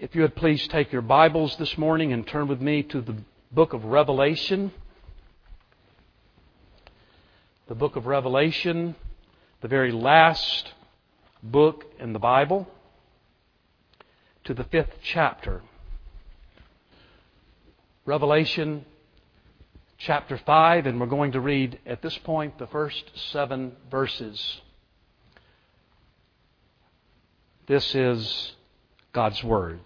If you would please take your Bibles this morning and turn with me to the book of Revelation. The book of Revelation, the very last book in the Bible, to the fifth chapter. Revelation chapter 5, and we're going to read at this point the first seven verses. This is God's Word.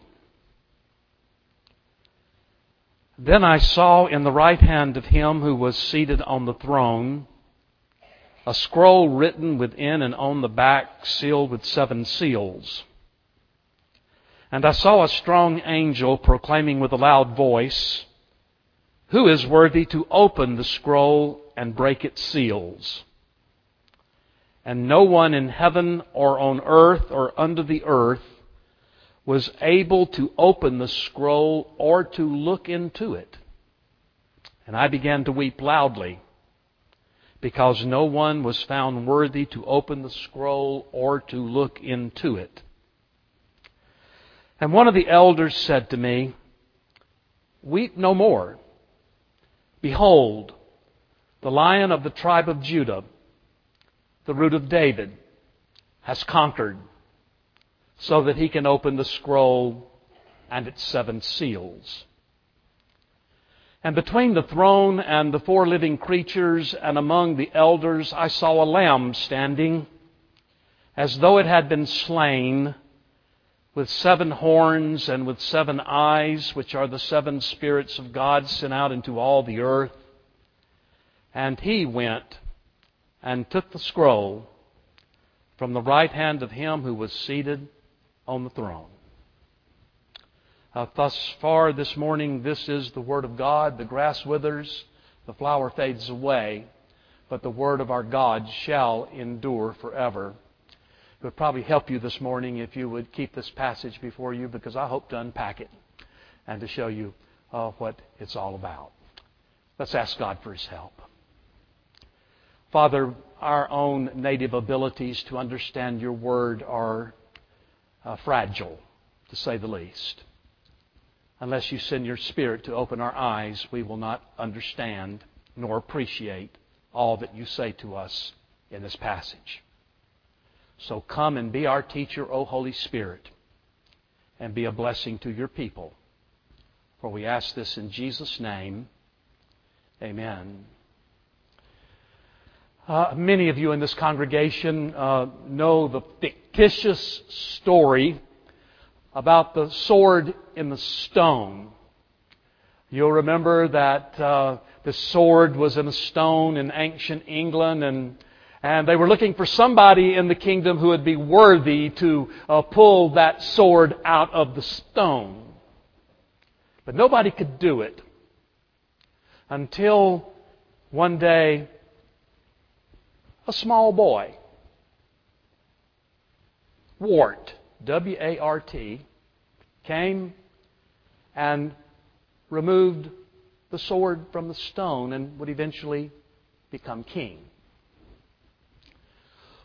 Then I saw in the right hand of him who was seated on the throne a scroll written within and on the back, sealed with seven seals. And I saw a strong angel proclaiming with a loud voice, Who is worthy to open the scroll and break its seals? And no one in heaven or on earth or under the earth was able to open the scroll or to look into it. And I began to weep loudly because no one was found worthy to open the scroll or to look into it. And one of the elders said to me, Weep no more. Behold, the lion of the tribe of Judah, the root of David, has conquered so that he can open the scroll and its seven seals. And between the throne and the four living creatures and among the elders, I saw a lamb standing as though it had been slain with seven horns and with seven eyes, which are the seven spirits of God sent out into all the earth. And he went and took the scroll from the right hand of him who was seated on the throne. Uh, thus far this morning, this is the Word of God. The grass withers, the flower fades away, but the Word of our God shall endure forever. It would probably help you this morning if you would keep this passage before you because I hope to unpack it and to show you uh, what it's all about. Let's ask God for His help. Father, our own native abilities to understand your Word are uh, fragile, to say the least. Unless you send your Spirit to open our eyes, we will not understand nor appreciate all that you say to us in this passage. So come and be our teacher, O Holy Spirit, and be a blessing to your people. For we ask this in Jesus' name. Amen. Uh, many of you in this congregation uh, know the fictitious story about the sword in the stone. You'll remember that uh, the sword was in a stone in ancient England, and and they were looking for somebody in the kingdom who would be worthy to uh, pull that sword out of the stone. But nobody could do it until one day a small boy. Wart, W A R T, came and removed the sword from the stone and would eventually become king.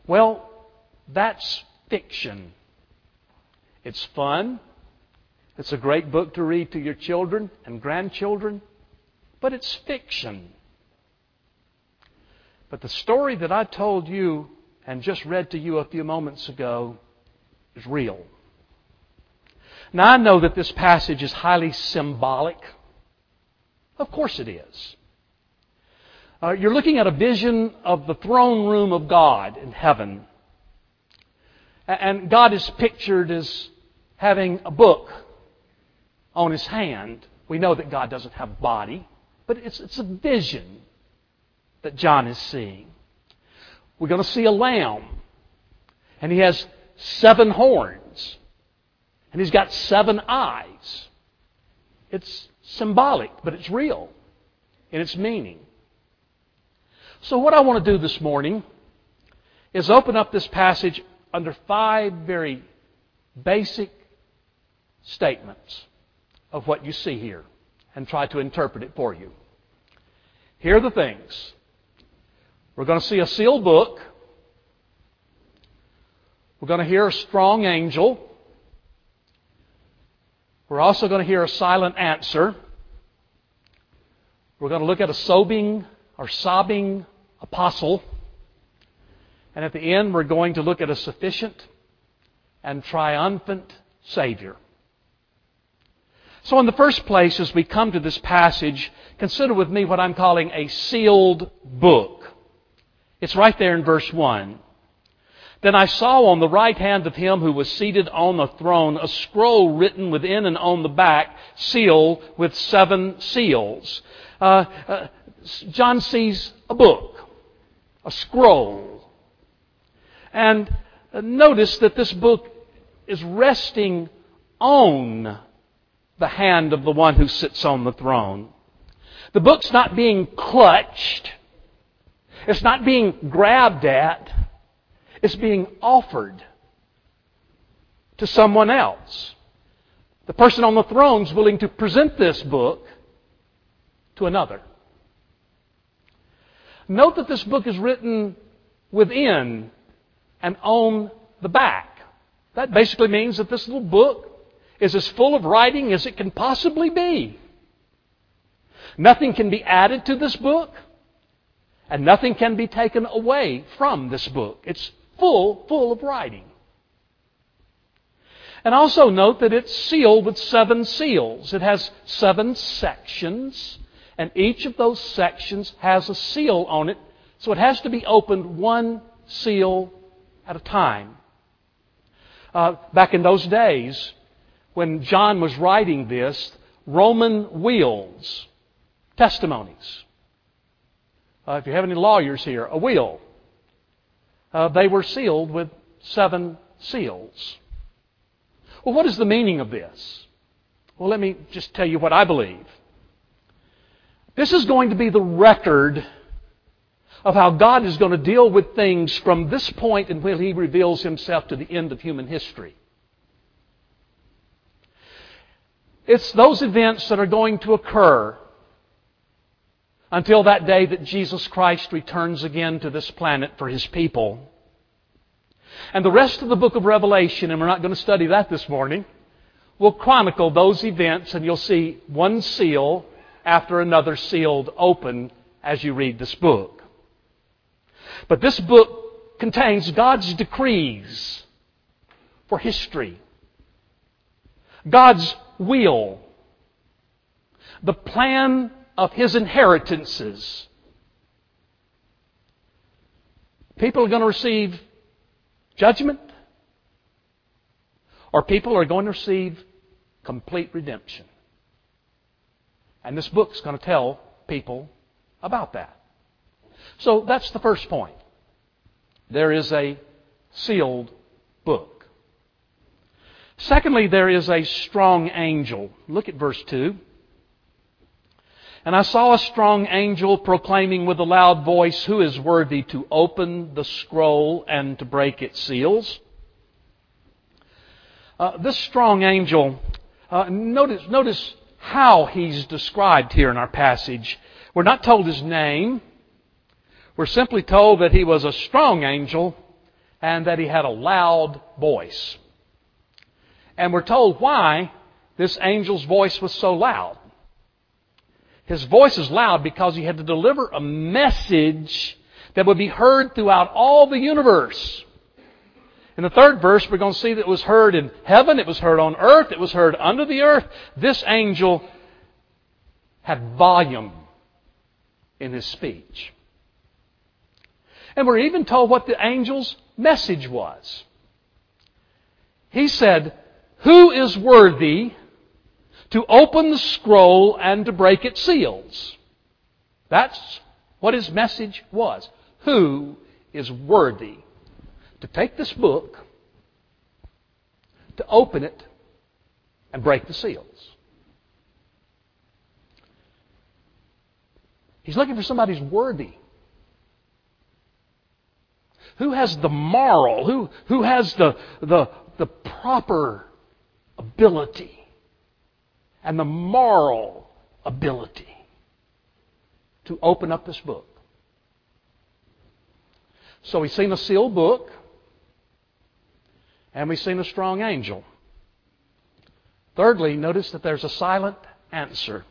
Well, that's fiction. It's fun. It's a great book to read to your children and grandchildren, but it's fiction. But the story that I told you and just read to you a few moments ago is real. Now, I know that this passage is highly symbolic. Of course it is. Uh, you're looking at a vision of the throne room of God in heaven. And God is pictured as having a book on his hand. We know that God doesn't have a body, but it's, it's a vision that John is seeing. We're going to see a lamb, and he has seven horns, and he's got seven eyes. It's symbolic, but it's real in its meaning. So, what I want to do this morning is open up this passage under five very basic statements of what you see here and try to interpret it for you. Here are the things we're going to see a sealed book. We're going to hear a strong angel. We're also going to hear a silent answer. We're going to look at a sobbing or sobbing apostle. And at the end, we're going to look at a sufficient and triumphant Savior. So, in the first place, as we come to this passage, consider with me what I'm calling a sealed book. It's right there in verse 1. Then I saw on the right hand of him who was seated on the throne a scroll written within and on the back, sealed with seven seals. Uh, uh, John sees a book, a scroll. And uh, notice that this book is resting on the hand of the one who sits on the throne. The book's not being clutched. It's not being grabbed at. It's being offered to someone else. The person on the throne is willing to present this book to another. Note that this book is written within and on the back. That basically means that this little book is as full of writing as it can possibly be. Nothing can be added to this book, and nothing can be taken away from this book. It's full, full of writing. And also note that it's sealed with seven seals. It has seven sections, and each of those sections has a seal on it, so it has to be opened one seal at a time. Uh, back in those days, when John was writing this, Roman wheels, testimonies. Uh, if you have any lawyers here, a will. Uh, they were sealed with seven seals. Well, what is the meaning of this? Well, let me just tell you what I believe. This is going to be the record of how God is going to deal with things from this point until He reveals Himself to the end of human history. It's those events that are going to occur until that day that Jesus Christ returns again to this planet for His people. And the rest of the book of Revelation, and we're not going to study that this morning, will chronicle those events, and you'll see one seal after another sealed open as you read this book. But this book contains God's decrees for history, God's will, the plan of His inheritances. People are going to receive judgment, or people are going to receive complete redemption. And this book's going to tell people about that. So that's the first point. There is a sealed book. Secondly, there is a strong angel. Look at verse 2. And I saw a strong angel proclaiming with a loud voice, Who is worthy to open the scroll and to break its seals? Uh, this strong angel, uh, notice, notice how he's described here in our passage. We're not told his name. We're simply told that he was a strong angel and that he had a loud voice. And we're told why this angel's voice was so loud. His voice is loud because he had to deliver a message that would be heard throughout all the universe. In the third verse, we're going to see that it was heard in heaven, it was heard on earth, it was heard under the earth. This angel had volume in his speech. And we're even told what the angel's message was. He said, Who is worthy to open the scroll and to break its seals? That's what his message was. Who is worthy to take this book, to open it, and break the seals? He's looking for somebody who's worthy. Who has the moral? Who, who has the, the, the proper ability and the moral ability to open up this book? So we've seen a sealed book, and we've seen a strong angel. Thirdly, notice that there's a silent answer.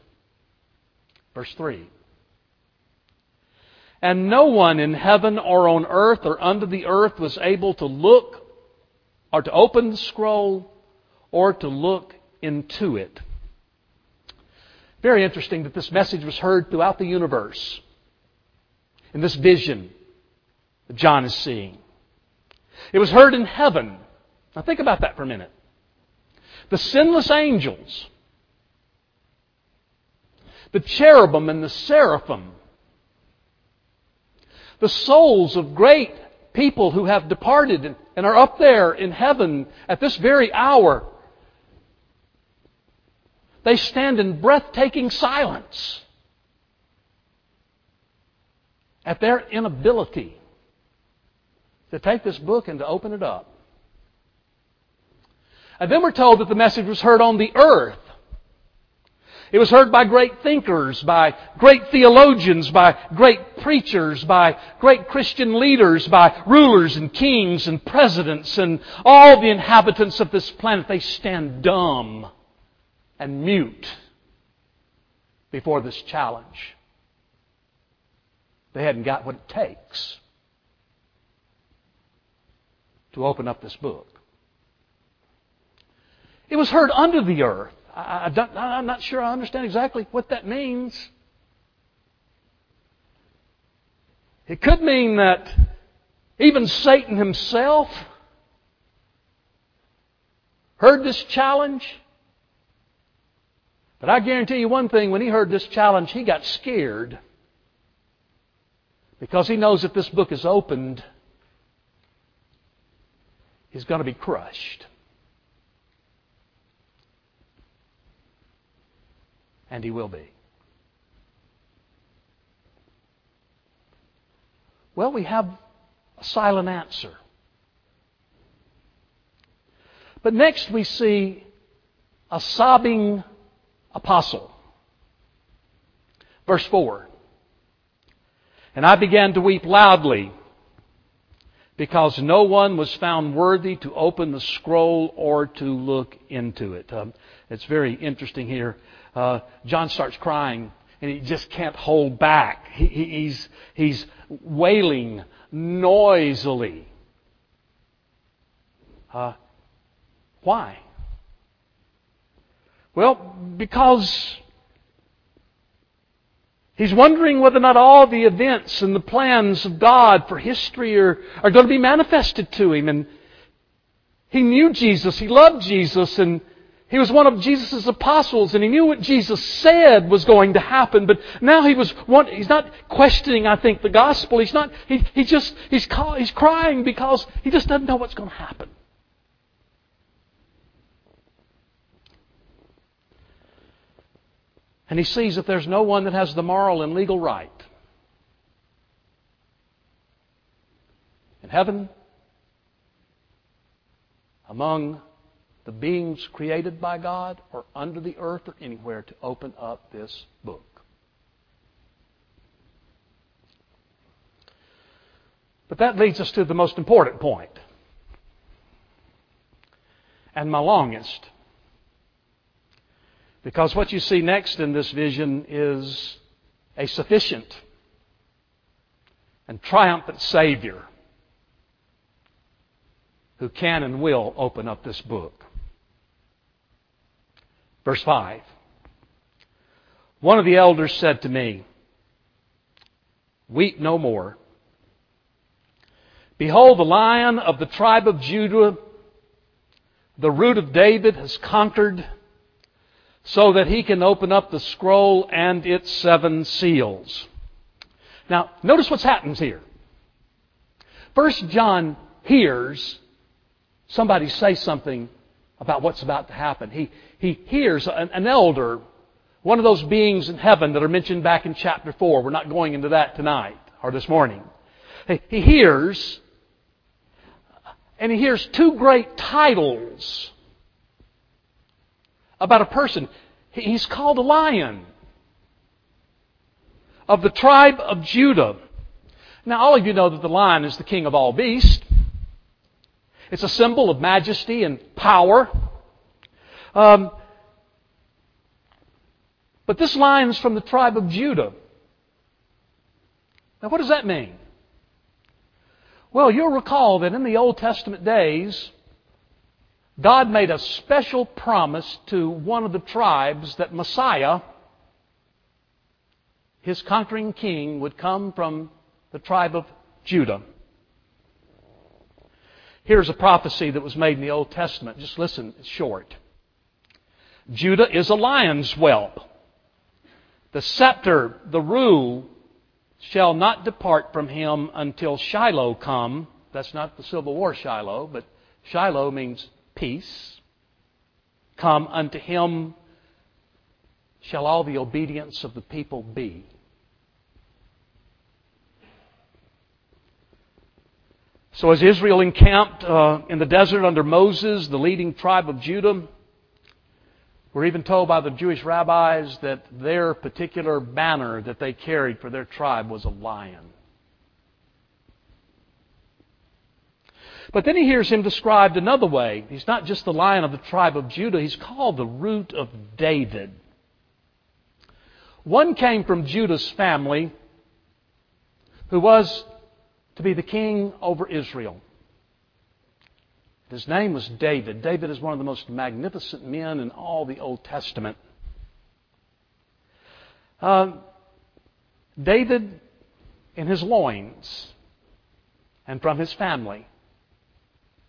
Verse 3. And no one in heaven or on earth or under the earth was able to look or to open the scroll or to look into it. Very interesting that this message was heard throughout the universe in this vision that John is seeing. It was heard in heaven. Now think about that for a minute. The sinless angels, the cherubim and the seraphim, the souls of great people who have departed and are up there in heaven at this very hour, they stand in breathtaking silence at their inability to take this book and to open it up. And then we're told that the message was heard on the earth. It was heard by great thinkers, by great theologians, by great preachers, by great Christian leaders, by rulers and kings and presidents and all the inhabitants of this planet. They stand dumb and mute before this challenge. They hadn't got what it takes to open up this book. It was heard under the earth. I, am not sure I understand exactly what that means. It could mean that even Satan himself heard this challenge. But I guarantee you one thing when he heard this challenge, he got scared. Because he knows if this book is opened, he's going to be crushed. And he will be. Well, we have a silent answer. But next we see a sobbing apostle. Verse 4. And I began to weep loudly because no one was found worthy to open the scroll or to look into it. Um, it's very interesting here uh, John starts crying and he just can't hold back. He, he's, he's wailing noisily. Uh, why? Well, because he's wondering whether or not all the events and the plans of God for history are, are going to be manifested to him. And he knew Jesus, he loved Jesus, and he was one of Jesus' apostles and he knew what Jesus said was going to happen, but now he was one, he's not questioning, I think, the gospel. He's not, he, he just, he's, call, he's crying because he just doesn't know what's going to happen. And he sees that there's no one that has the moral and legal right in heaven, among the beings created by God or under the earth or anywhere to open up this book. But that leads us to the most important point, and my longest. Because what you see next in this vision is a sufficient and triumphant Savior who can and will open up this book. Verse 5. One of the elders said to me, Weep no more. Behold, the lion of the tribe of Judah, the root of David, has conquered so that he can open up the scroll and its seven seals. Now, notice what's happens here. First John hears somebody say something about what's about to happen. He, he hears an, an elder, one of those beings in heaven that are mentioned back in chapter 4. We're not going into that tonight or this morning. He, he hears, and he hears two great titles about a person. He's called a lion of the tribe of Judah. Now, all of you know that the lion is the king of all beasts. It's a symbol of majesty and power. Um, But this line's from the tribe of Judah. Now, what does that mean? Well, you'll recall that in the Old Testament days, God made a special promise to one of the tribes that Messiah, his conquering king, would come from the tribe of Judah. Here's a prophecy that was made in the Old Testament. Just listen, it's short. Judah is a lion's whelp. The scepter, the rule, shall not depart from him until Shiloh come. That's not the Civil War Shiloh, but Shiloh means peace. Come unto him shall all the obedience of the people be. So, as Israel encamped uh, in the desert under Moses, the leading tribe of Judah, we're even told by the Jewish rabbis that their particular banner that they carried for their tribe was a lion. But then he hears him described another way. He's not just the lion of the tribe of Judah, he's called the root of David. One came from Judah's family who was to be the king over Israel. His name was David. David is one of the most magnificent men in all the Old Testament. Uh, David, in his loins, and from his family,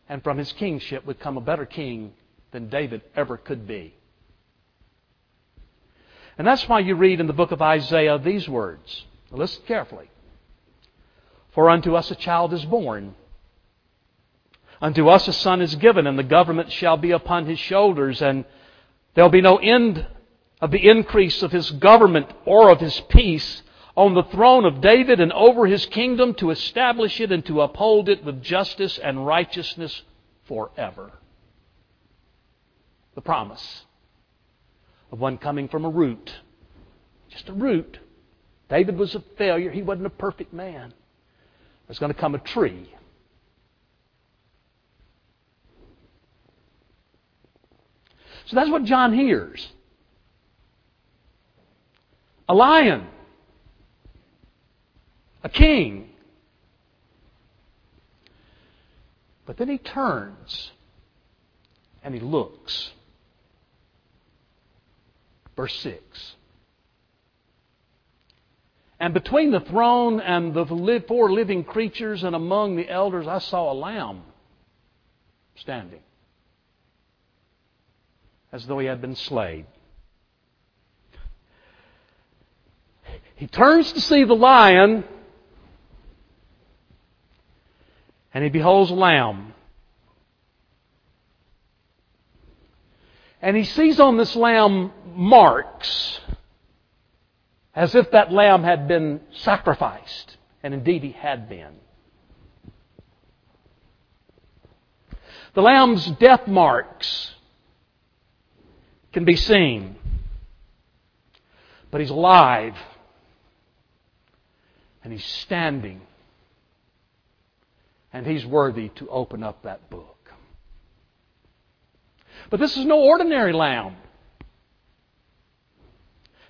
and from his kingship, would come a better king than David ever could be. And that's why you read in the book of Isaiah these words. Listen carefully. For unto us a child is born Unto us a son is given, and the government shall be upon his shoulders, and there'll be no end of the increase of his government or of his peace on the throne of David and over his kingdom to establish it and to uphold it with justice and righteousness forever. The promise of one coming from a root. Just a root. David was a failure. He wasn't a perfect man. There's going to come a tree So that's what John hears. A lion. A king. But then he turns and he looks. Verse 6. And between the throne and the four living creatures and among the elders, I saw a lamb standing as though he had been slain. He turns to see the lion, and he beholds a lamb. And he sees on this lamb marks as if that lamb had been sacrificed. And indeed, he had been. The lamb's death marks can be seen. But he's alive. And he's standing. And he's worthy to open up that book. But this is no ordinary lamb.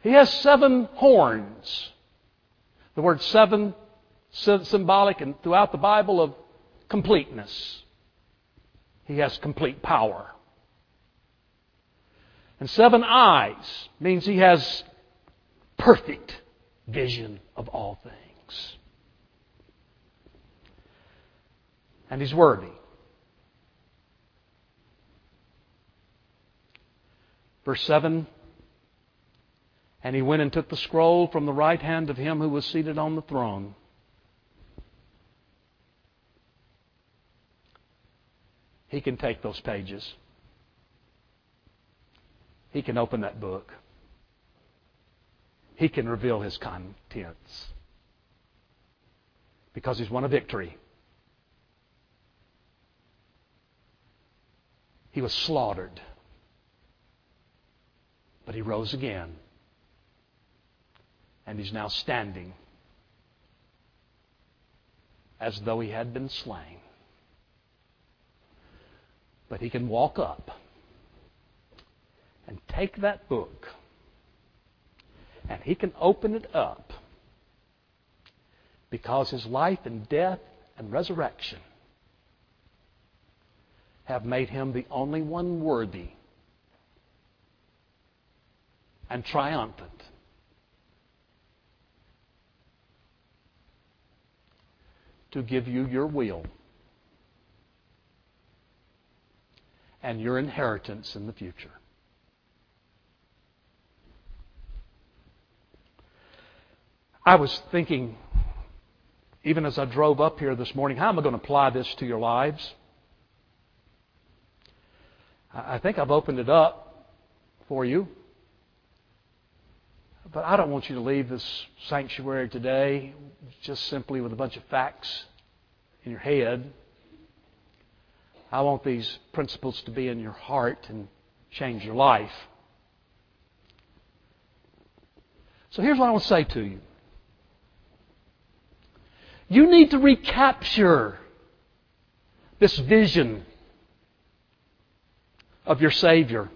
He has seven horns. The word seven symbolic and throughout the Bible of completeness. He has complete power. And seven eyes means he has perfect vision of all things. And he's worthy. Verse 7 And he went and took the scroll from the right hand of him who was seated on the throne. He can take those pages. He can open that book. He can reveal his contents. Because he's won a victory. He was slaughtered. But he rose again. And he's now standing as though he had been slain. But he can walk up and take that book And He can open it up because His life and death and resurrection have made Him the only one worthy and triumphant to give you your will and your inheritance in the future. I was thinking, even as I drove up here this morning, how am I going to apply this to your lives? I think I've opened it up for you. But I don't want you to leave this sanctuary today just simply with a bunch of facts in your head. I want these principles to be in your heart and change your life. So here's what I want to say to you. You need to recapture this vision of your Savior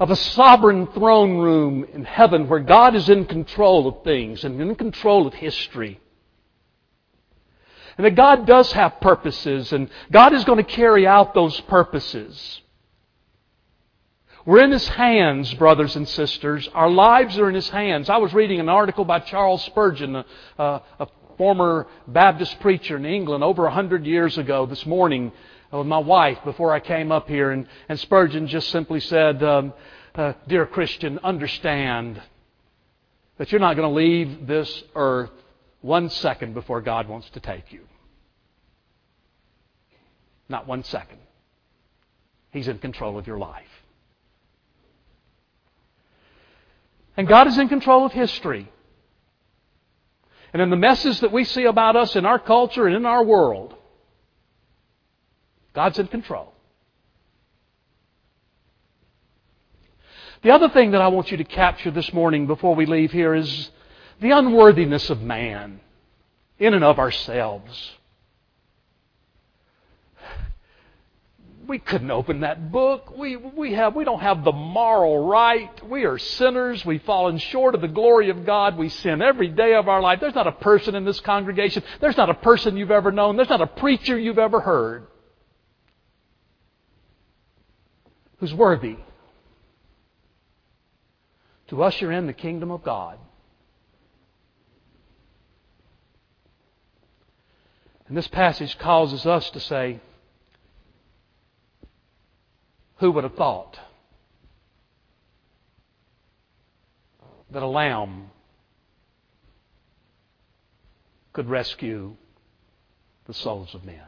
of a sovereign throne room in heaven where God is in control of things and in control of history. And that God does have purposes and God is going to carry out those purposes. We're in His hands, brothers and sisters. Our lives are in His hands. I was reading an article by Charles Spurgeon, a, a, a former Baptist preacher in England over a hundred years ago this morning with my wife before I came up here, and, and Spurgeon just simply said, um, uh, Dear Christian, understand that you're not going to leave this earth one second before God wants to take you. Not one second. He's in control of your life. And God is in control of history. And in the messes that we see about us in our culture and in our world, God's in control. The other thing that I want you to capture this morning before we leave here is the unworthiness of man in and of ourselves. we couldn't open that book. We, we, have, we don't have the moral right. We are sinners. We've fallen short of the glory of God. We sin every day of our life. There's not a person in this congregation. There's not a person you've ever known. There's not a preacher you've ever heard who's worthy to usher in the kingdom of God. And this passage causes us to say, who would have thought that a lamb could rescue the souls of men?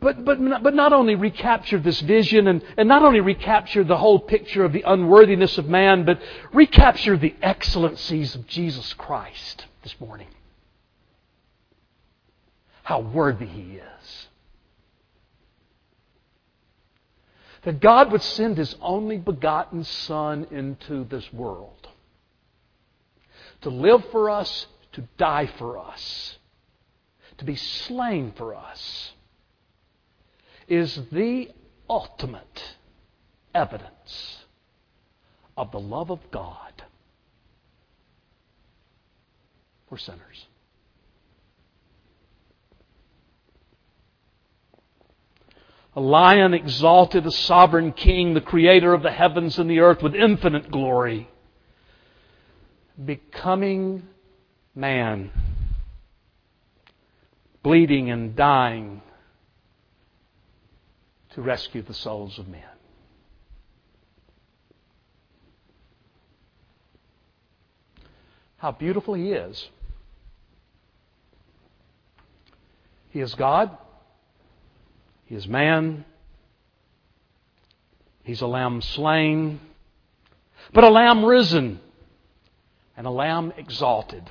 But, but, but not only recapture this vision and, and not only recapture the whole picture of the unworthiness of man, but recapture the excellencies of Jesus Christ this morning. How worthy He is. That God would send His only begotten Son into this world to live for us, to die for us, to be slain for us is the ultimate evidence of the love of God for sinners. A lion exalted, a sovereign king, the creator of the heavens and the earth with infinite glory, becoming man, bleeding and dying to rescue the souls of men. How beautiful He is. He is God. He is man. He's a lamb slain, but a lamb risen and a lamb exalted.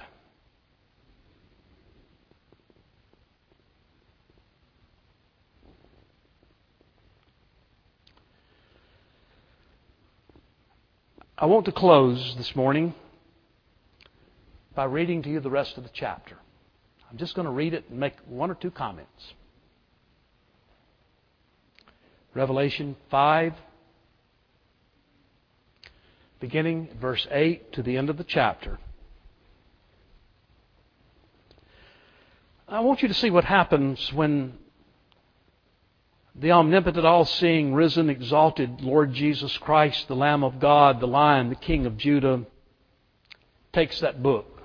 I want to close this morning by reading to you the rest of the chapter. I'm just going to read it and make one or two comments. Revelation 5, beginning verse 8 to the end of the chapter. I want you to see what happens when the omnipotent, all seeing, risen, exalted Lord Jesus Christ, the Lamb of God, the Lion, the King of Judah, takes that book.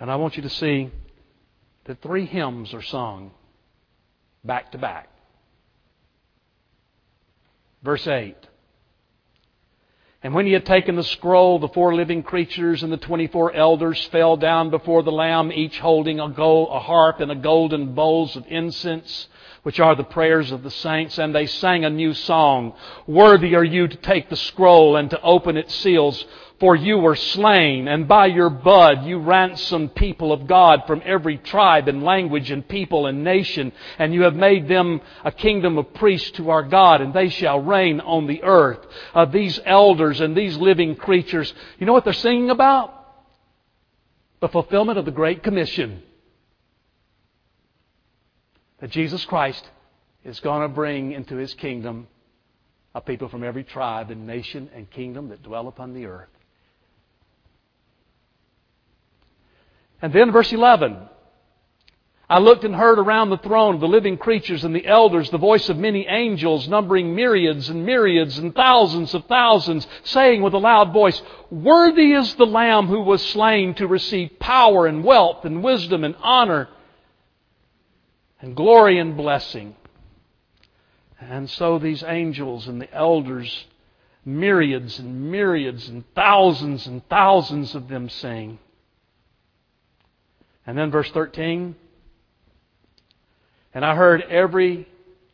And I want you to see that three hymns are sung back to back. Verse 8. And when he had taken the scroll, the four living creatures and the twenty-four elders fell down before the Lamb, each holding a, gold, a harp and a golden bowls of incense, which are the prayers of the saints. And they sang a new song. Worthy are you to take the scroll and to open its seals, for you were slain, and by your blood you ransomed people of God from every tribe and language and people and nation, and you have made them a kingdom of priests to our God, and they shall reign on the earth. Uh, these elders and these living creatures, you know what they're singing about? The fulfillment of the Great Commission. That Jesus Christ is going to bring into his kingdom a people from every tribe and nation and kingdom that dwell upon the earth. And then verse 11. I looked and heard around the throne of the living creatures and the elders the voice of many angels, numbering myriads and myriads and thousands of thousands, saying with a loud voice, Worthy is the Lamb who was slain to receive power and wealth and wisdom and honor and glory and blessing. And so these angels and the elders, myriads and myriads and thousands and thousands of them sing. And then verse 13. And I heard every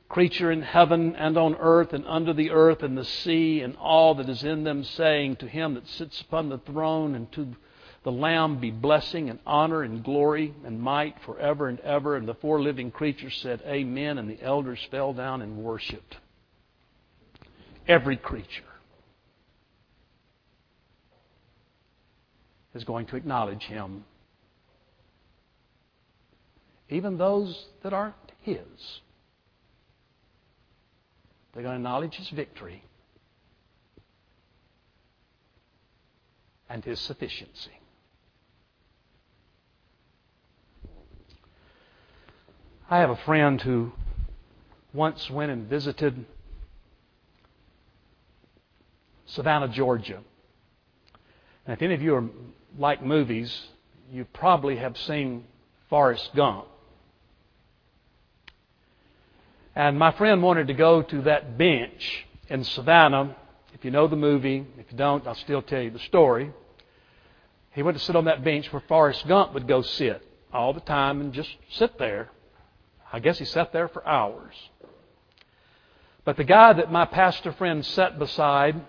creature in heaven and on earth and under the earth and the sea and all that is in them saying to him that sits upon the throne and to the Lamb be blessing and honor and glory and might forever and ever. And the four living creatures said, Amen. And the elders fell down and worshiped. Every creature is going to acknowledge him even those that aren't His. They're going to acknowledge His victory and His sufficiency. I have a friend who once went and visited Savannah, Georgia. And if any of you are like movies, you probably have seen Forrest Gump. And my friend wanted to go to that bench in Savannah. If you know the movie, if you don't, I'll still tell you the story. He went to sit on that bench where Forrest Gump would go sit all the time and just sit there. I guess he sat there for hours. But the guy that my pastor friend sat beside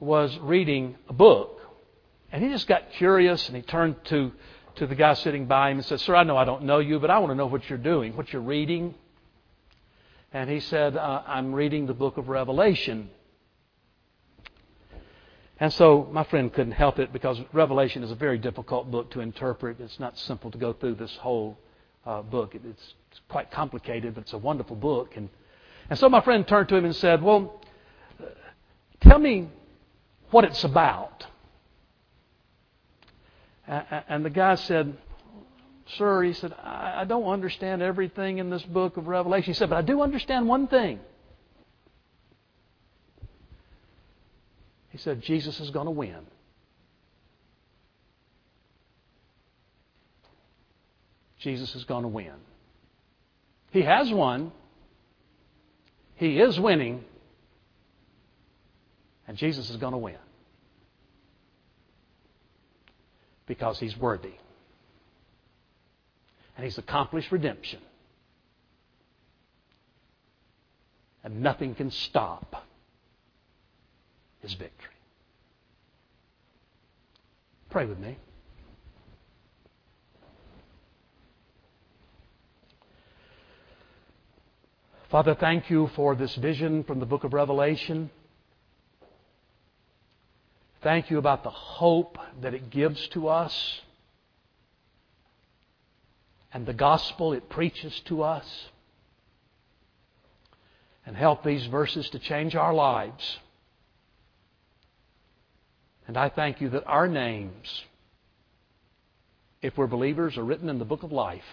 was reading a book. And he just got curious and he turned to, to the guy sitting by him and said, Sir, I know I don't know you, but I want to know what you're doing, what you're reading. And he said, uh, I'm reading the book of Revelation. And so my friend couldn't help it because Revelation is a very difficult book to interpret. It's not simple to go through this whole uh, book. It's, it's quite complicated, but it's a wonderful book. And, and so my friend turned to him and said, Well, tell me what it's about. And the guy said, Sir, he said, I, don't understand everything in this book of Revelation. He said, But I do understand one thing. He said, Jesus is going to win. Jesus is going to win. He has won. He is winning. And Jesus is going to win. Because he's worthy and He's accomplished redemption. And nothing can stop His victory. Pray with me. Father, thank you for this vision from the book of Revelation. Thank you about the hope that it gives to us and the gospel it preaches to us. And help these verses to change our lives. And I thank you that our names, if we're believers, are written in the book of life.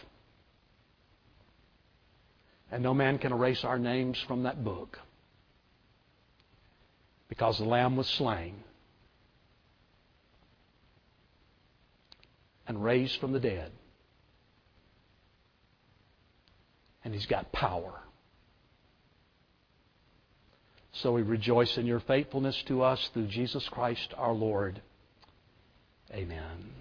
And no man can erase our names from that book because the Lamb was slain and raised from the dead. And He's got power. So we rejoice in your faithfulness to us through Jesus Christ our Lord. Amen.